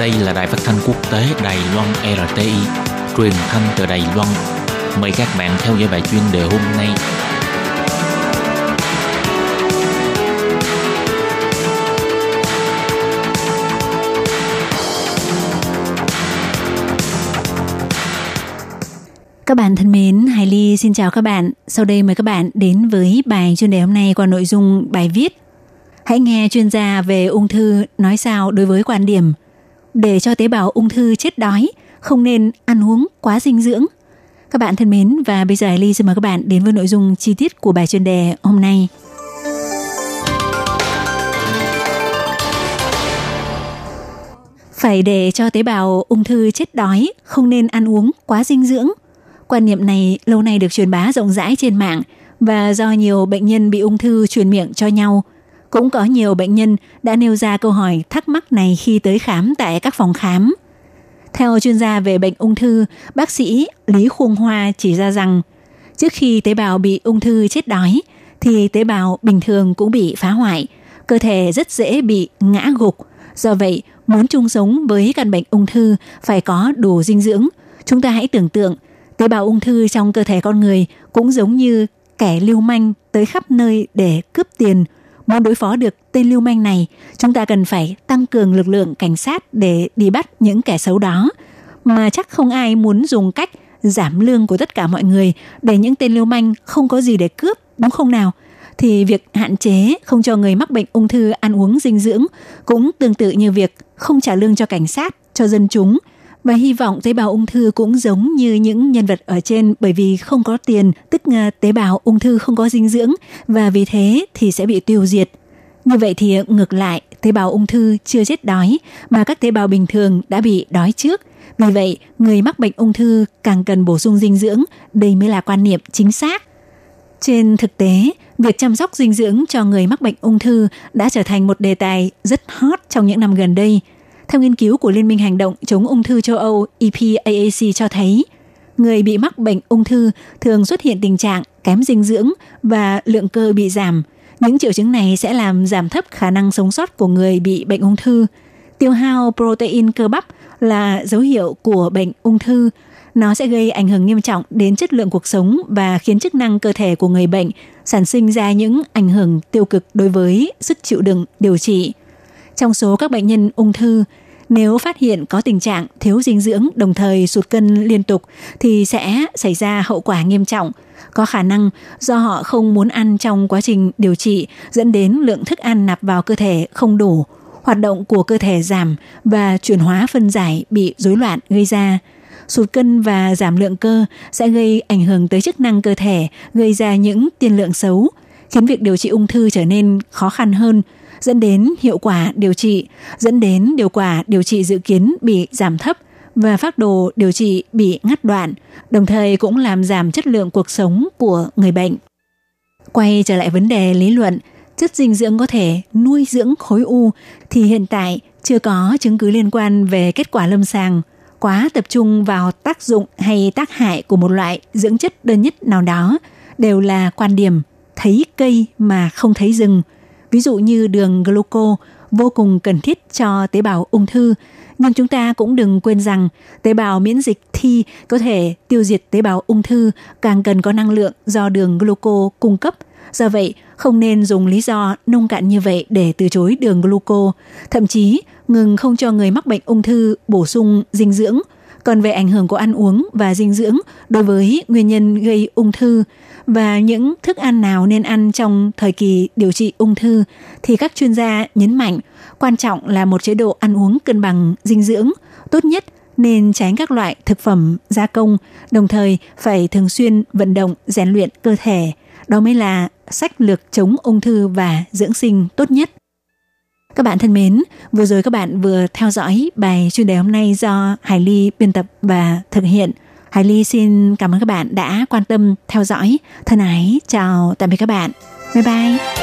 Đây là đài phát thanh quốc tế Đài Loan RTI, truyền thanh từ Đài Loan. Mời các bạn theo dõi bài chuyên đề hôm nay. Các bạn thân mến, Hải Ly xin chào các bạn. Sau đây mời các bạn đến với bài chuyên đề hôm nay qua nội dung bài viết Hãy nghe chuyên gia về ung thư nói sao đối với quan điểm để cho tế bào ung thư chết đói, không nên ăn uống quá dinh dưỡng. Các bạn thân mến và bây giờ Ly xin mời các bạn đến với nội dung chi tiết của bài chuyên đề hôm nay. Phải để cho tế bào ung thư chết đói, không nên ăn uống quá dinh dưỡng. Quan niệm này lâu nay được truyền bá rộng rãi trên mạng và do nhiều bệnh nhân bị ung thư truyền miệng cho nhau – cũng có nhiều bệnh nhân đã nêu ra câu hỏi thắc mắc này khi tới khám tại các phòng khám. Theo chuyên gia về bệnh ung thư, bác sĩ Lý Khuông Hoa chỉ ra rằng trước khi tế bào bị ung thư chết đói thì tế bào bình thường cũng bị phá hoại, cơ thể rất dễ bị ngã gục. Do vậy, muốn chung sống với căn bệnh ung thư phải có đủ dinh dưỡng. Chúng ta hãy tưởng tượng tế bào ung thư trong cơ thể con người cũng giống như kẻ lưu manh tới khắp nơi để cướp tiền, Muốn đối phó được tên lưu manh này, chúng ta cần phải tăng cường lực lượng cảnh sát để đi bắt những kẻ xấu đó. Mà chắc không ai muốn dùng cách giảm lương của tất cả mọi người để những tên lưu manh không có gì để cướp, đúng không nào? Thì việc hạn chế không cho người mắc bệnh ung thư ăn uống dinh dưỡng cũng tương tự như việc không trả lương cho cảnh sát, cho dân chúng – và hy vọng tế bào ung thư cũng giống như những nhân vật ở trên bởi vì không có tiền, tức tế bào ung thư không có dinh dưỡng và vì thế thì sẽ bị tiêu diệt. Như vậy thì ngược lại, tế bào ung thư chưa chết đói mà các tế bào bình thường đã bị đói trước. Vì vậy, người mắc bệnh ung thư càng cần bổ sung dinh dưỡng, đây mới là quan niệm chính xác. Trên thực tế, việc chăm sóc dinh dưỡng cho người mắc bệnh ung thư đã trở thành một đề tài rất hot trong những năm gần đây – theo nghiên cứu của Liên minh Hành động chống ung thư châu Âu EPAAC cho thấy, người bị mắc bệnh ung thư thường xuất hiện tình trạng kém dinh dưỡng và lượng cơ bị giảm. Những triệu chứng này sẽ làm giảm thấp khả năng sống sót của người bị bệnh ung thư. Tiêu hao protein cơ bắp là dấu hiệu của bệnh ung thư. Nó sẽ gây ảnh hưởng nghiêm trọng đến chất lượng cuộc sống và khiến chức năng cơ thể của người bệnh sản sinh ra những ảnh hưởng tiêu cực đối với sức chịu đựng điều trị. Trong số các bệnh nhân ung thư, nếu phát hiện có tình trạng thiếu dinh dưỡng đồng thời sụt cân liên tục thì sẽ xảy ra hậu quả nghiêm trọng. Có khả năng do họ không muốn ăn trong quá trình điều trị dẫn đến lượng thức ăn nạp vào cơ thể không đủ, hoạt động của cơ thể giảm và chuyển hóa phân giải bị rối loạn gây ra. Sụt cân và giảm lượng cơ sẽ gây ảnh hưởng tới chức năng cơ thể, gây ra những tiên lượng xấu, khiến việc điều trị ung thư trở nên khó khăn hơn – dẫn đến hiệu quả điều trị, dẫn đến điều quả điều trị dự kiến bị giảm thấp và phác đồ điều trị bị ngắt đoạn, đồng thời cũng làm giảm chất lượng cuộc sống của người bệnh. Quay trở lại vấn đề lý luận, chất dinh dưỡng có thể nuôi dưỡng khối u thì hiện tại chưa có chứng cứ liên quan về kết quả lâm sàng quá tập trung vào tác dụng hay tác hại của một loại dưỡng chất đơn nhất nào đó đều là quan điểm thấy cây mà không thấy rừng – ví dụ như đường gluco vô cùng cần thiết cho tế bào ung thư. Nhưng chúng ta cũng đừng quên rằng tế bào miễn dịch T có thể tiêu diệt tế bào ung thư càng cần có năng lượng do đường gluco cung cấp. Do vậy, không nên dùng lý do nông cạn như vậy để từ chối đường gluco. Thậm chí, ngừng không cho người mắc bệnh ung thư bổ sung dinh dưỡng. Còn về ảnh hưởng của ăn uống và dinh dưỡng đối với nguyên nhân gây ung thư, và những thức ăn nào nên ăn trong thời kỳ điều trị ung thư thì các chuyên gia nhấn mạnh quan trọng là một chế độ ăn uống cân bằng dinh dưỡng, tốt nhất nên tránh các loại thực phẩm gia công, đồng thời phải thường xuyên vận động rèn luyện cơ thể. Đó mới là sách lược chống ung thư và dưỡng sinh tốt nhất. Các bạn thân mến, vừa rồi các bạn vừa theo dõi bài chuyên đề hôm nay do Hải Ly biên tập và thực hiện – Hải Ly xin cảm ơn các bạn đã quan tâm theo dõi. Thân ái, chào tạm biệt các bạn. Bye bye.